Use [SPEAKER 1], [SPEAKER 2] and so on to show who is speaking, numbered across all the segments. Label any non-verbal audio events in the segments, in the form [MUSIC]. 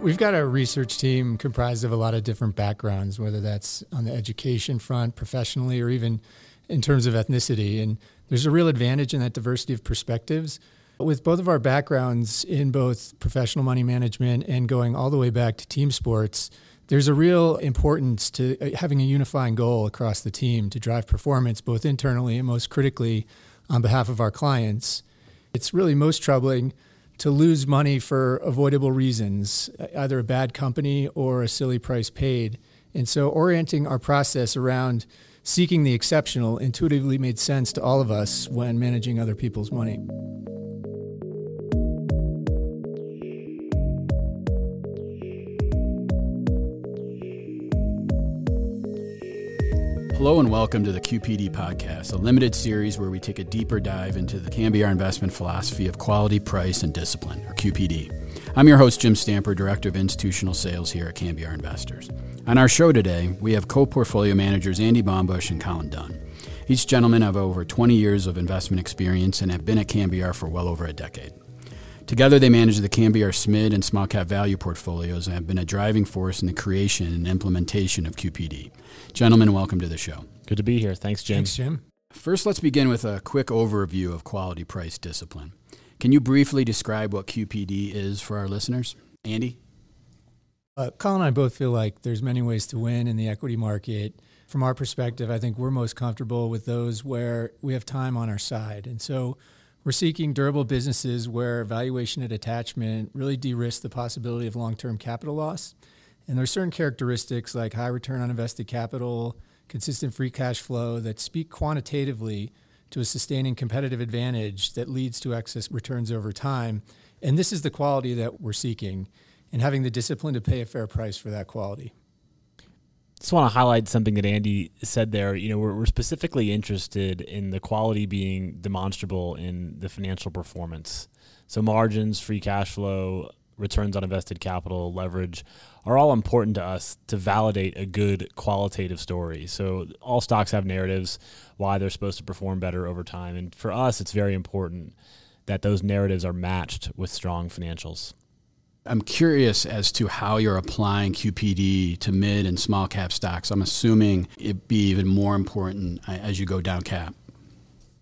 [SPEAKER 1] We've got a research team comprised of a lot of different backgrounds, whether that's on the education front, professionally, or even in terms of ethnicity. And there's a real advantage in that diversity of perspectives. With both of our backgrounds in both professional money management and going all the way back to team sports, there's a real importance to uh, having a unifying goal across the team to drive performance both internally and most critically on behalf of our clients. It's really most troubling to lose money for avoidable reasons, either a bad company or a silly price paid. And so, orienting our process around seeking the exceptional intuitively made sense to all of us when managing other people's money.
[SPEAKER 2] Hello and welcome to the QPD Podcast, a limited series where we take a deeper dive into the Cambiar investment philosophy of quality, price, and discipline, or QPD. I'm your host, Jim Stamper, Director of Institutional Sales here at Cambiar Investors. On our show today, we have co portfolio managers Andy Baumbusch and Colin Dunn. Each gentleman have over 20 years of investment experience and have been at Cambiar for well over a decade. Together, they manage the Cambiar SMID and small cap value portfolios and have been a driving force in the creation and implementation of QPD. Gentlemen, welcome to the show.
[SPEAKER 3] Good to be here. Thanks, Jim.
[SPEAKER 1] Thanks, Jim.
[SPEAKER 2] First, let's begin with a quick overview of quality price discipline. Can you briefly describe what QPD is for our listeners? Andy?
[SPEAKER 1] Uh, Colin and I both feel like there's many ways to win in the equity market. From our perspective, I think we're most comfortable with those where we have time on our side. And so we're seeking durable businesses where valuation at attachment really de risk the possibility of long term capital loss. And there are certain characteristics like high return on invested capital, consistent free cash flow that speak quantitatively to a sustaining competitive advantage that leads to excess returns over time. And this is the quality that we're seeking and having the discipline to pay a fair price for that quality
[SPEAKER 3] just want to highlight something that Andy said there. You know, we're, we're, specifically interested in the quality being demonstrable in the financial performance. So margins, free cash flow, returns on invested capital, leverage are all important to us to validate a good qualitative story. So all stocks have narratives why they're supposed to perform better over time, and for us, it's very important that those narratives are matched with strong financials.
[SPEAKER 2] I'm curious as to how you're applying QPD to mid and small cap stocks. I'm assuming it'd be even more important uh, as you go down cap.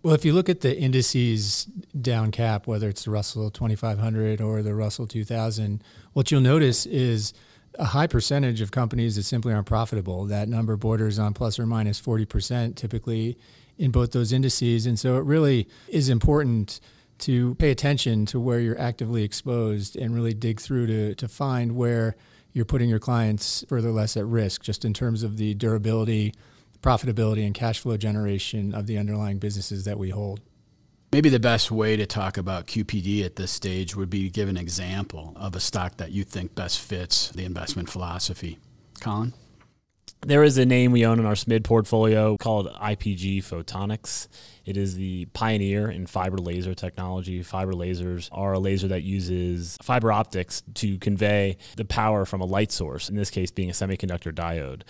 [SPEAKER 1] Well, if you look at the indices down cap, whether it's the Russell 2500 or the Russell 2000, what you'll notice is a high percentage of companies that simply aren't profitable. That number borders on plus or minus 40% typically in both those indices. And so it really is important to pay attention to where you're actively exposed and really dig through to, to find where you're putting your clients further less at risk, just in terms of the durability, profitability, and cash flow generation of the underlying businesses that we hold.
[SPEAKER 2] Maybe the best way to talk about QPD at this stage would be to give an example of a stock that you think best fits the investment philosophy. Colin?
[SPEAKER 3] There is a name we own in our SMID portfolio called IPG Photonics. It is the pioneer in fiber laser technology. Fiber lasers are a laser that uses fiber optics to convey the power from a light source, in this case being a semiconductor diode.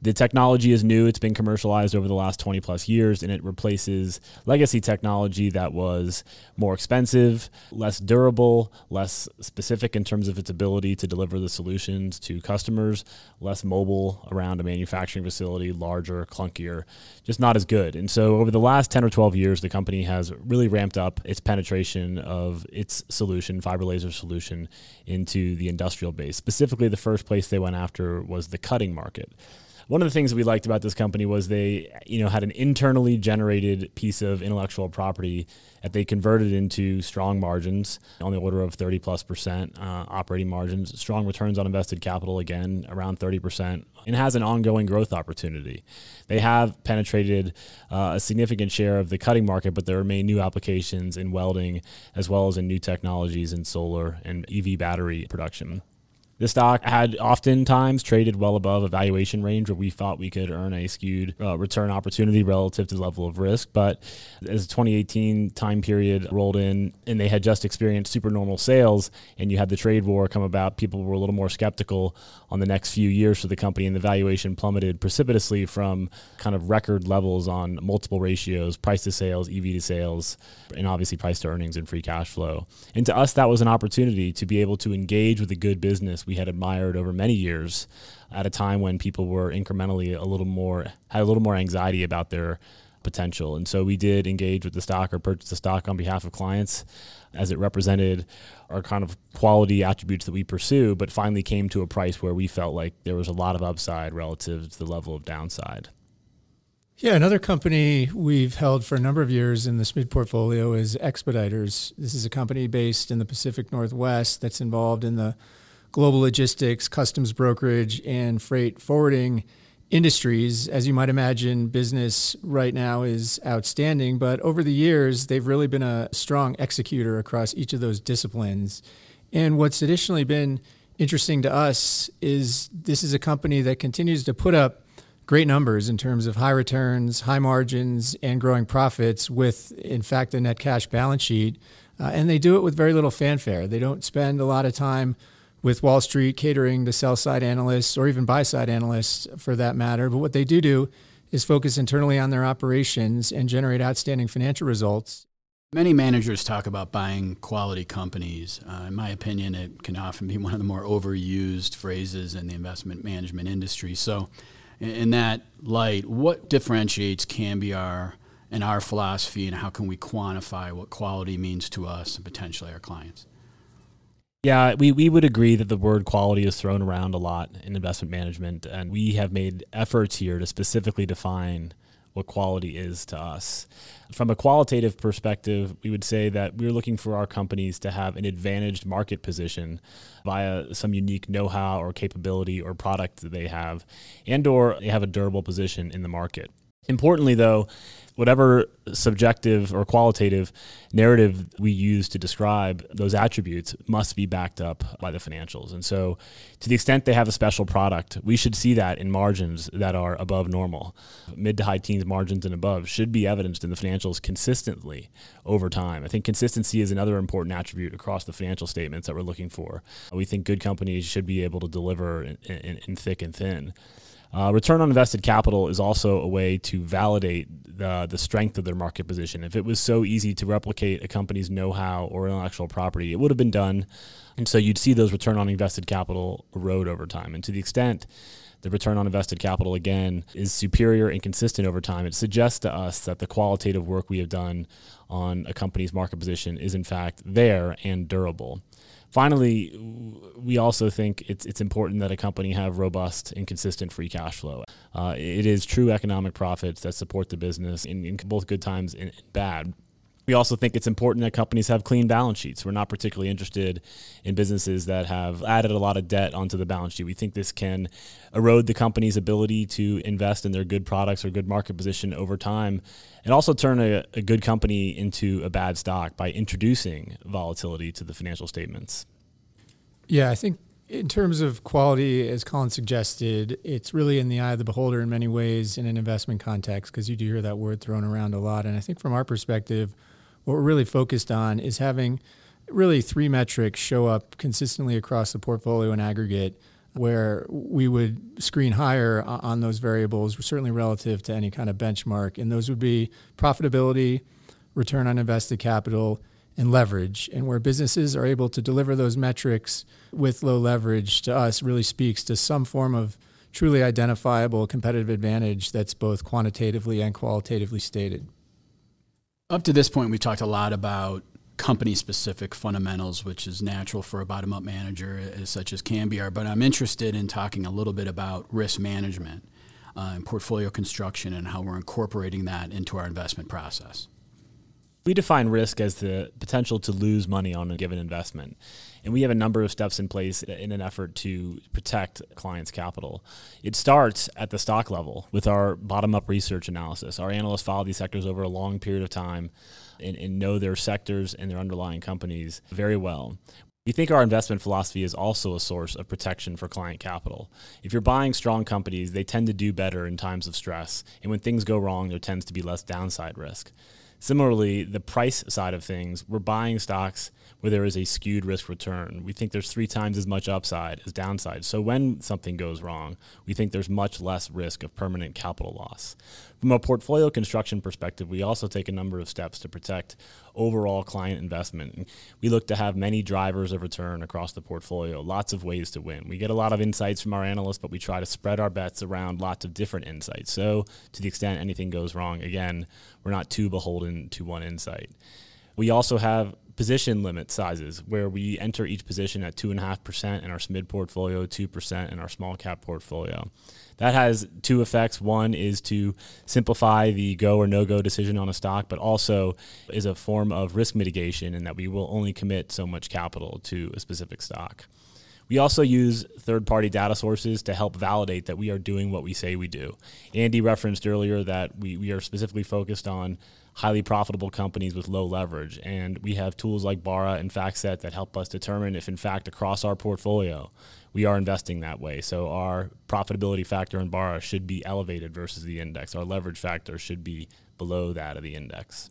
[SPEAKER 3] The technology is new. It's been commercialized over the last 20 plus years, and it replaces legacy technology that was more expensive, less durable, less specific in terms of its ability to deliver the solutions to customers, less mobile around a manufacturing facility, larger, clunkier, just not as good. And so, over the last 10 or 12 years, the company has really ramped up its penetration of its solution, fiber laser solution, into the industrial base. Specifically, the first place they went after was the cutting market one of the things we liked about this company was they, you know, had an internally generated piece of intellectual property that they converted into strong margins on the order of 30 plus percent uh, operating margins, strong returns on invested capital, again, around 30 percent, and has an ongoing growth opportunity. They have penetrated uh, a significant share of the cutting market, but there remain new applications in welding as well as in new technologies in solar and EV battery production. The stock had oftentimes traded well above a valuation range where we thought we could earn a skewed uh, return opportunity relative to the level of risk. But as the 2018 time period rolled in and they had just experienced supernormal sales and you had the trade war come about, people were a little more skeptical on the next few years for the company and the valuation plummeted precipitously from kind of record levels on multiple ratios, price to sales, EV to sales, and obviously price to earnings and free cash flow. And to us, that was an opportunity to be able to engage with a good business we had admired over many years at a time when people were incrementally a little more had a little more anxiety about their potential. And so we did engage with the stock or purchase the stock on behalf of clients as it represented our kind of quality attributes that we pursue, but finally came to a price where we felt like there was a lot of upside relative to the level of downside.
[SPEAKER 1] Yeah, another company we've held for a number of years in the SMID portfolio is Expeditors. This is a company based in the Pacific Northwest that's involved in the global logistics, customs brokerage, and freight forwarding industries. As you might imagine, business right now is outstanding, but over the years, they've really been a strong executor across each of those disciplines. And what's additionally been interesting to us is this is a company that continues to put up great numbers in terms of high returns, high margins, and growing profits with, in fact, a net cash balance sheet. Uh, and they do it with very little fanfare. They don't spend a lot of time with Wall Street catering to sell side analysts or even buy side analysts for that matter. But what they do do is focus internally on their operations and generate outstanding financial results.
[SPEAKER 2] Many managers talk about buying quality companies. Uh, in my opinion, it can often be [LAUGHS] one of the more overused phrases in the investment management industry. So, in that light, what differentiates Cambiar and our philosophy, and how can we quantify what quality means to us and potentially our clients?
[SPEAKER 3] Yeah, we, we would agree that the word quality is thrown around a lot in investment management, and we have made efforts here to specifically define what quality is to us. From a qualitative perspective, we would say that we're looking for our companies to have an advantaged market position via some unique know-how or capability or product that they have and or they have a durable position in the market. Importantly though, whatever subjective or qualitative narrative we use to describe those attributes must be backed up by the financials. And so, to the extent they have a special product, we should see that in margins that are above normal. Mid to high teens margins and above should be evidenced in the financials consistently over time. I think consistency is another important attribute across the financial statements that we're looking for. We think good companies should be able to deliver in, in, in thick and thin. Uh, return on invested capital is also a way to validate the, the strength of their market position. If it was so easy to replicate a company's know how or intellectual property, it would have been done. And so you'd see those return on invested capital erode over time. And to the extent the return on invested capital, again, is superior and consistent over time, it suggests to us that the qualitative work we have done on a company's market position is, in fact, there and durable. Finally, we also think it's it's important that a company have robust and consistent free cash flow. Uh, it is true economic profits that support the business in, in both good times and bad. We also think it's important that companies have clean balance sheets. We're not particularly interested in businesses that have added a lot of debt onto the balance sheet. We think this can erode the company's ability to invest in their good products or good market position over time and also turn a, a good company into a bad stock by introducing volatility to the financial statements.
[SPEAKER 1] Yeah, I think in terms of quality, as Colin suggested, it's really in the eye of the beholder in many ways in an investment context because you do hear that word thrown around a lot. And I think from our perspective, what we're really focused on is having really three metrics show up consistently across the portfolio in aggregate where we would screen higher on those variables, certainly relative to any kind of benchmark. And those would be profitability, return on invested capital, and leverage. And where businesses are able to deliver those metrics with low leverage to us really speaks to some form of truly identifiable competitive advantage that's both quantitatively and qualitatively stated.
[SPEAKER 2] Up to this point, we talked a lot about company specific fundamentals, which is natural for a bottom up manager as such as Cambiar. But I'm interested in talking a little bit about risk management uh, and portfolio construction and how we're incorporating that into our investment process.
[SPEAKER 3] We define risk as the potential to lose money on a given investment. And we have a number of steps in place in an effort to protect clients' capital. It starts at the stock level with our bottom up research analysis. Our analysts follow these sectors over a long period of time and, and know their sectors and their underlying companies very well. We think our investment philosophy is also a source of protection for client capital. If you're buying strong companies, they tend to do better in times of stress. And when things go wrong, there tends to be less downside risk. Similarly, the price side of things, we're buying stocks where there is a skewed risk return. We think there's three times as much upside as downside. So when something goes wrong, we think there's much less risk of permanent capital loss. From a portfolio construction perspective, we also take a number of steps to protect overall client investment. We look to have many drivers of return across the portfolio, lots of ways to win. We get a lot of insights from our analysts, but we try to spread our bets around lots of different insights. So, to the extent anything goes wrong, again, we're not too beholden to one insight. We also have position limit sizes where we enter each position at 2.5% in our SMID portfolio, 2% in our small cap portfolio. That has two effects. One is to simplify the go or no go decision on a stock, but also is a form of risk mitigation in that we will only commit so much capital to a specific stock. We also use third party data sources to help validate that we are doing what we say we do. Andy referenced earlier that we, we are specifically focused on highly profitable companies with low leverage. And we have tools like Barra and FactSet that help us determine if, in fact, across our portfolio, we are investing that way. So our profitability factor in Barra should be elevated versus the index. Our leverage factor should be below that of the index.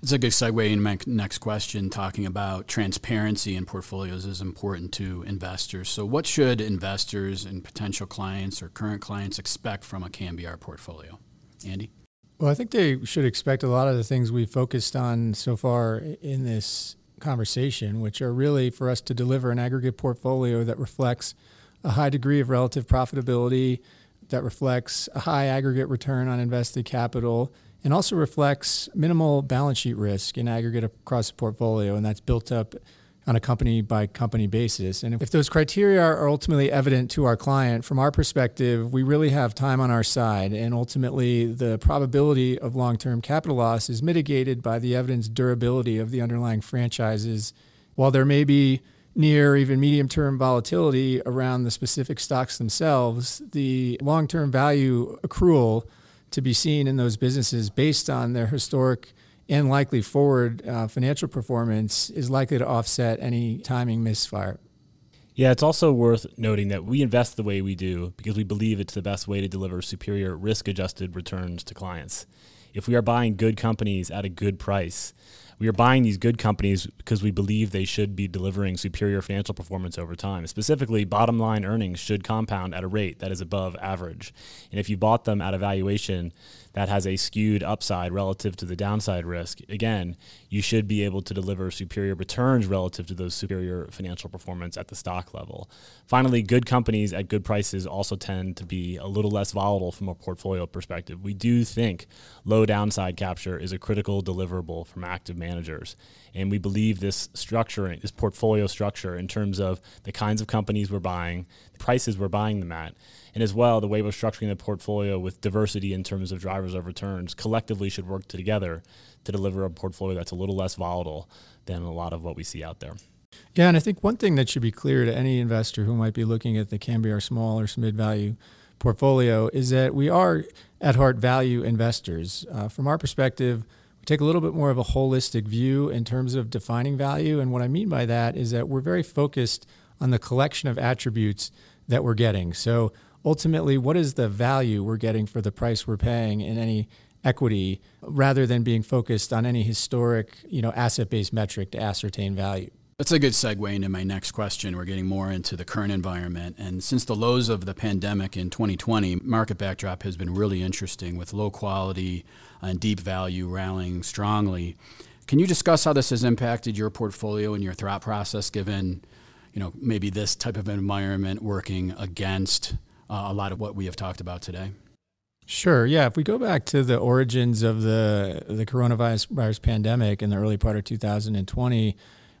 [SPEAKER 2] It's a good segue in my next question, talking about transparency in portfolios is important to investors. So, what should investors and potential clients or current clients expect from a Cambiar portfolio? Andy?
[SPEAKER 1] Well, I think they should expect a lot of the things we've focused on so far in this conversation, which are really for us to deliver an aggregate portfolio that reflects a high degree of relative profitability, that reflects a high aggregate return on invested capital, and also reflects minimal balance sheet risk in aggregate across the portfolio. And that's built up on a company by company basis. And if those criteria are ultimately evident to our client, from our perspective, we really have time on our side. And ultimately, the probability of long term capital loss is mitigated by the evidence durability of the underlying franchises. While there may be near even medium term volatility around the specific stocks themselves, the long term value accrual to be seen in those businesses based on their historic and likely forward uh, financial performance is likely to offset any timing misfire.
[SPEAKER 3] Yeah, it's also worth noting that we invest the way we do because we believe it's the best way to deliver superior risk adjusted returns to clients. If we are buying good companies at a good price, we are buying these good companies because we believe they should be delivering superior financial performance over time. Specifically, bottom line earnings should compound at a rate that is above average. And if you bought them at a valuation that has a skewed upside relative to the downside risk, again, you should be able to deliver superior returns relative to those superior financial performance at the stock level. Finally, good companies at good prices also tend to be a little less volatile from a portfolio perspective. We do think low downside capture is a critical deliverable from active managers. And we believe this structure, this portfolio structure, in terms of the kinds of companies we're buying, the prices we're buying them at, and as well the way we're structuring the portfolio with diversity in terms of drivers of returns collectively should work together to deliver a portfolio that's a little less volatile than a lot of what we see out there.
[SPEAKER 1] Yeah, and I think one thing that should be clear to any investor who might be looking at the Cambiar small or mid value portfolio is that we are at heart value investors. Uh, from our perspective, take a little bit more of a holistic view in terms of defining value. And what I mean by that is that we're very focused on the collection of attributes that we're getting. So ultimately, what is the value we're getting for the price we're paying in any equity rather than being focused on any historic, you know, asset-based metric to ascertain value.
[SPEAKER 2] That's a good segue into my next question. We're getting more into the current environment. And since the lows of the pandemic in 2020, market backdrop has been really interesting with low quality and deep value rallying strongly. Can you discuss how this has impacted your portfolio and your thought process given, you know, maybe this type of environment working against uh, a lot of what we have talked about today?
[SPEAKER 1] Sure. Yeah. If we go back to the origins of the the coronavirus virus pandemic in the early part of 2020,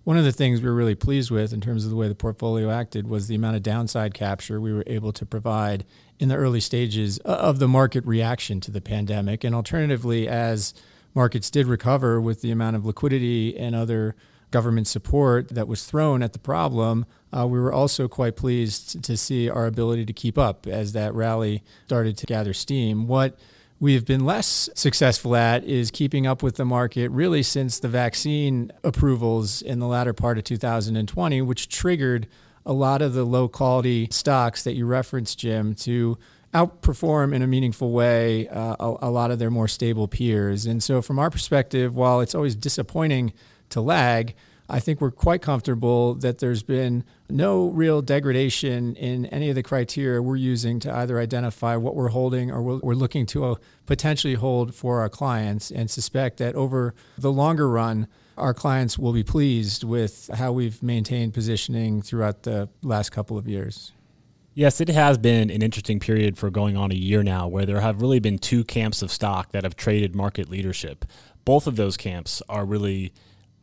[SPEAKER 1] one of the things we were really pleased with in terms of the way the portfolio acted was the amount of downside capture we were able to provide in the early stages of the market reaction to the pandemic, and alternatively, as markets did recover with the amount of liquidity and other government support that was thrown at the problem, uh, we were also quite pleased to see our ability to keep up as that rally started to gather steam. What we've been less successful at is keeping up with the market really since the vaccine approvals in the latter part of 2020, which triggered a lot of the low quality stocks that you referenced, Jim, to outperform in a meaningful way uh, a, a lot of their more stable peers. And so, from our perspective, while it's always disappointing to lag, I think we're quite comfortable that there's been no real degradation in any of the criteria we're using to either identify what we're holding or we're looking to uh, potentially hold for our clients and suspect that over the longer run, our clients will be pleased with how we've maintained positioning throughout the last couple of years.
[SPEAKER 3] Yes, it has been an interesting period for going on a year now where there have really been two camps of stock that have traded market leadership. Both of those camps are really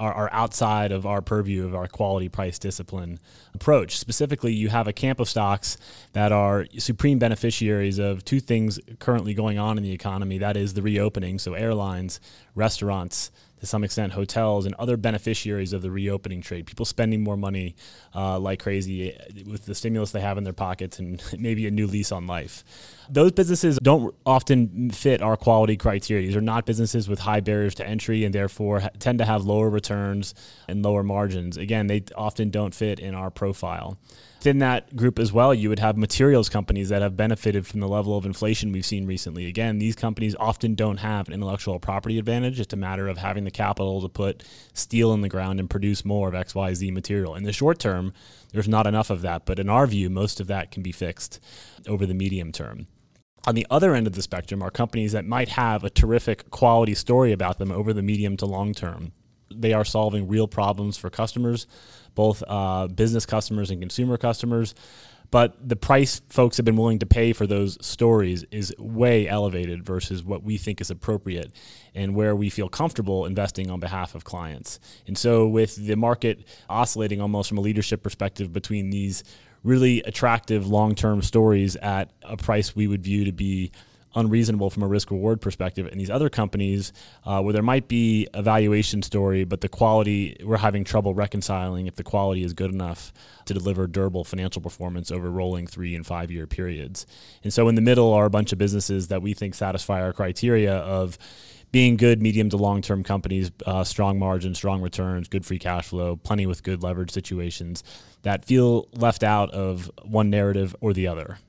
[SPEAKER 3] are, are outside of our purview of our quality price discipline approach. Specifically, you have a camp of stocks that are supreme beneficiaries of two things currently going on in the economy that is the reopening, so airlines, restaurants, to some extent hotels and other beneficiaries of the reopening trade. People spending more money uh, like crazy with the stimulus they have in their pockets and [LAUGHS] maybe a new lease on life. Those businesses don't often fit our quality criteria. These are not businesses with high barriers to entry and therefore tend to have lower returns and lower margins. Again, they often don't fit in our profile within that group as well, you would have materials companies that have benefited from the level of inflation we've seen recently. Again, these companies often don't have an intellectual property advantage. It's a matter of having the capital to put steel in the ground and produce more of XYZ material. In the short term, there's not enough of that, but in our view, most of that can be fixed over the medium term. On the other end of the spectrum are companies that might have a terrific quality story about them over the medium to long term. They are solving real problems for customers both uh, business customers and consumer customers. But the price folks have been willing to pay for those stories is way elevated versus what we think is appropriate and where we feel comfortable investing on behalf of clients. And so, with the market oscillating almost from a leadership perspective between these really attractive long term stories at a price we would view to be unreasonable from a risk reward perspective. And these other companies, uh, where there might be a valuation story, but the quality, we're having trouble reconciling if the quality is good enough to deliver durable financial performance over rolling three and five year periods. And so in the middle are a bunch of businesses that we think satisfy our criteria of being good medium to long term companies, uh, strong margins, strong returns, good free cash flow, plenty with good leverage situations that feel left out of one narrative or the other.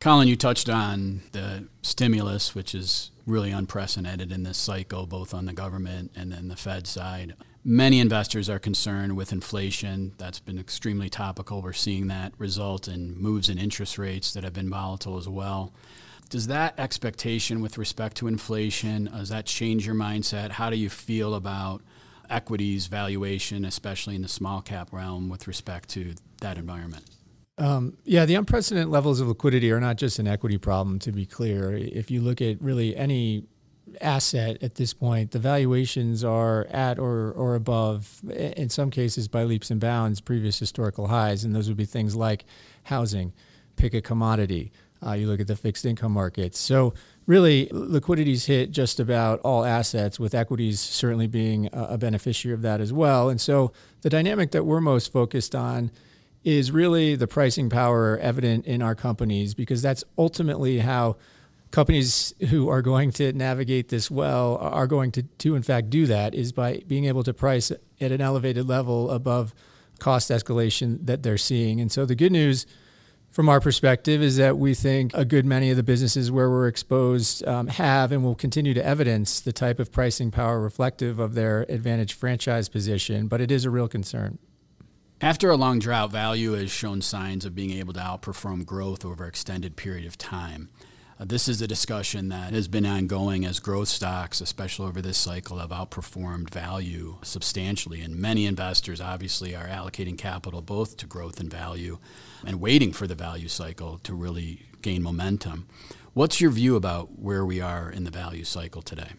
[SPEAKER 2] Colin, you touched on the stimulus, which is really unprecedented in this cycle, both on the government and then the Fed side. Many investors are concerned with inflation. That's been extremely topical. We're seeing that result in moves in interest rates that have been volatile as well. Does that expectation with respect to inflation, does that change your mindset? How do you feel about equities valuation, especially in the small cap realm, with respect to that environment?
[SPEAKER 1] Um, yeah, the unprecedented levels of liquidity are not just an equity problem, to be clear. If you look at really any asset at this point, the valuations are at or, or above, in some cases by leaps and bounds, previous historical highs. And those would be things like housing, pick a commodity. Uh, you look at the fixed income markets. So, really, liquidity's hit just about all assets, with equities certainly being a beneficiary of that as well. And so, the dynamic that we're most focused on is really the pricing power evident in our companies because that's ultimately how companies who are going to navigate this well are going to, to in fact do that is by being able to price at an elevated level above cost escalation that they're seeing. And so the good news from our perspective is that we think a good many of the businesses where we're exposed um, have and will continue to evidence the type of pricing power reflective of their advantage franchise position, but it is a real concern.
[SPEAKER 2] After a long drought, value has shown signs of being able to outperform growth over an extended period of time. Uh, this is a discussion that has been ongoing as growth stocks, especially over this cycle, have outperformed value substantially. And many investors obviously are allocating capital both to growth and value and waiting for the value cycle to really gain momentum. What's your view about where we are in the value cycle today?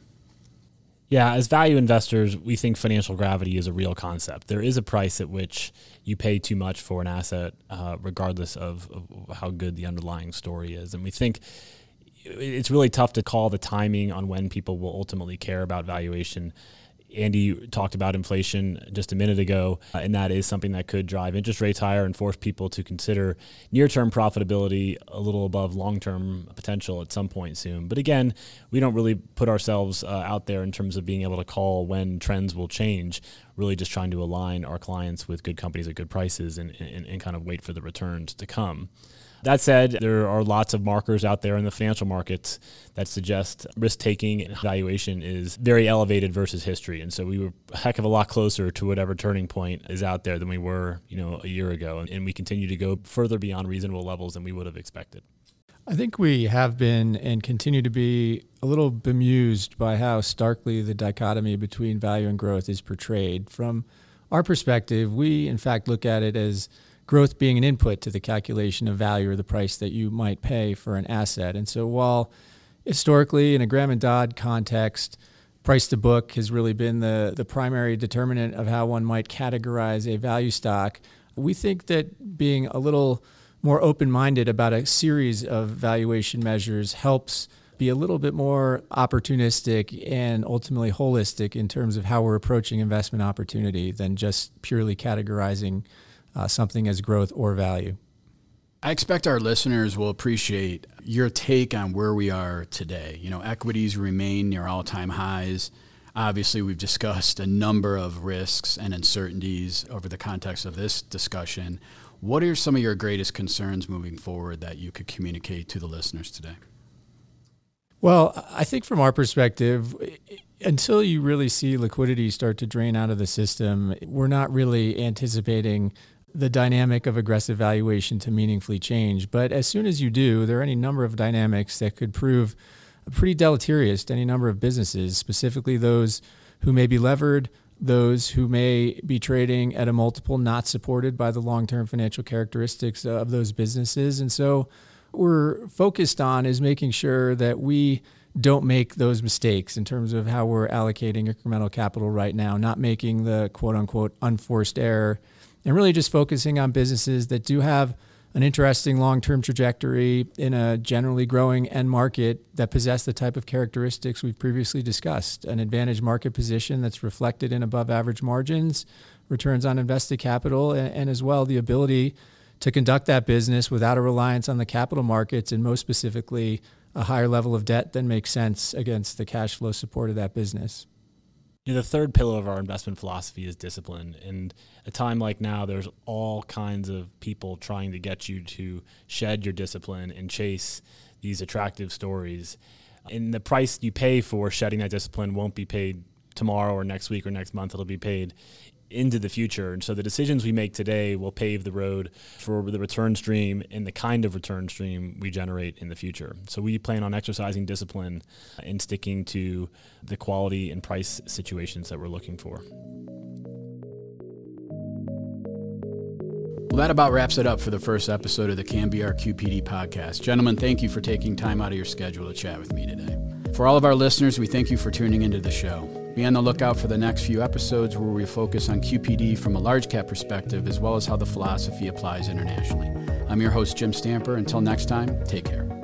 [SPEAKER 3] Yeah, as value investors, we think financial gravity is a real concept. There is a price at which you pay too much for an asset, uh, regardless of, of, how good the underlying story is. And we think it's really tough to call the timing on when people will ultimately care about valuation. Andy talked about inflation just a minute ago, uh, and that is something that could drive interest rates higher and force people to consider near term profitability a little above long term potential at some point soon. But again, we don't really put ourselves uh, out there in terms of being able to call when trends will change, really just trying to align our clients with good companies at good prices and, and, and kind of wait for the returns to come. That said, there are lots of markers out there in the financial markets that suggest risk taking and valuation is very elevated versus history. And so we were a heck of a lot closer to whatever turning point is out there than we were, you know, a year ago. And we continue to go further beyond reasonable levels than we would have expected.
[SPEAKER 1] I think we have been and continue to be a little bemused by how starkly the dichotomy between value and growth is portrayed. From our perspective, we in fact look at it as growth being an input to the calculation of value or the price that you might pay for an asset. And so while historically in a Graham and Dodd context, price to book has really been the, the primary determinant of how one might categorize a value stock, we think that being a little more open minded about a series of valuation measures helps be a little bit more opportunistic and ultimately holistic in terms of how we're approaching investment opportunity than just purely categorizing uh, something as growth or value.
[SPEAKER 2] I expect our listeners will appreciate your take on where we are today. You know, equities remain near all time highs. Obviously, we've discussed a number of risks and uncertainties over the context of this discussion. What are some of your greatest concerns moving forward that you could communicate to the listeners today?
[SPEAKER 1] Well, I think from our perspective, until you really see liquidity start to drain out of the system, we're not really anticipating the dynamic of aggressive valuation to meaningfully change. But as soon as you do, there are any number of dynamics that could prove pretty deleterious to any number of businesses, specifically those who may be levered, those who may be trading at a multiple not supported by the long term financial characteristics of those businesses. And so, we're focused on is making sure that we don't make those mistakes in terms of how we're allocating incremental capital right now, not making the quote unquote unforced error and really just focusing on businesses that do have an interesting long term trajectory in a generally growing end market that possess the type of characteristics we've previously discussed an advantage market position that's reflected in above average margins, returns on invested capital, and, and as well the ability to conduct that business without a reliance on the capital markets and most specifically a higher level of debt than makes sense against the cash flow support of that business.
[SPEAKER 3] Know, the third pillar of our investment philosophy is discipline. And a time like now, there's all kinds of people trying to get you to shed your discipline and chase these attractive stories. And the price you pay for shedding that discipline won't be paid tomorrow or next week or next month. It'll be paid into the future. And so the decisions we make today will pave the road for the return stream and the kind of return stream we generate in the future. So we plan on exercising discipline and sticking to the quality and price situations that we're looking for.
[SPEAKER 2] Well, that about wraps it up for the first episode of the Cambiar QPD podcast. Gentlemen, thank you for taking time out of your schedule to chat with me today. For all of our listeners, we thank you for tuning into the show. Be on the lookout for the next few episodes where we focus on QPD from a large cap perspective as well as how the philosophy applies internationally. I'm your host, Jim Stamper. Until next time, take care.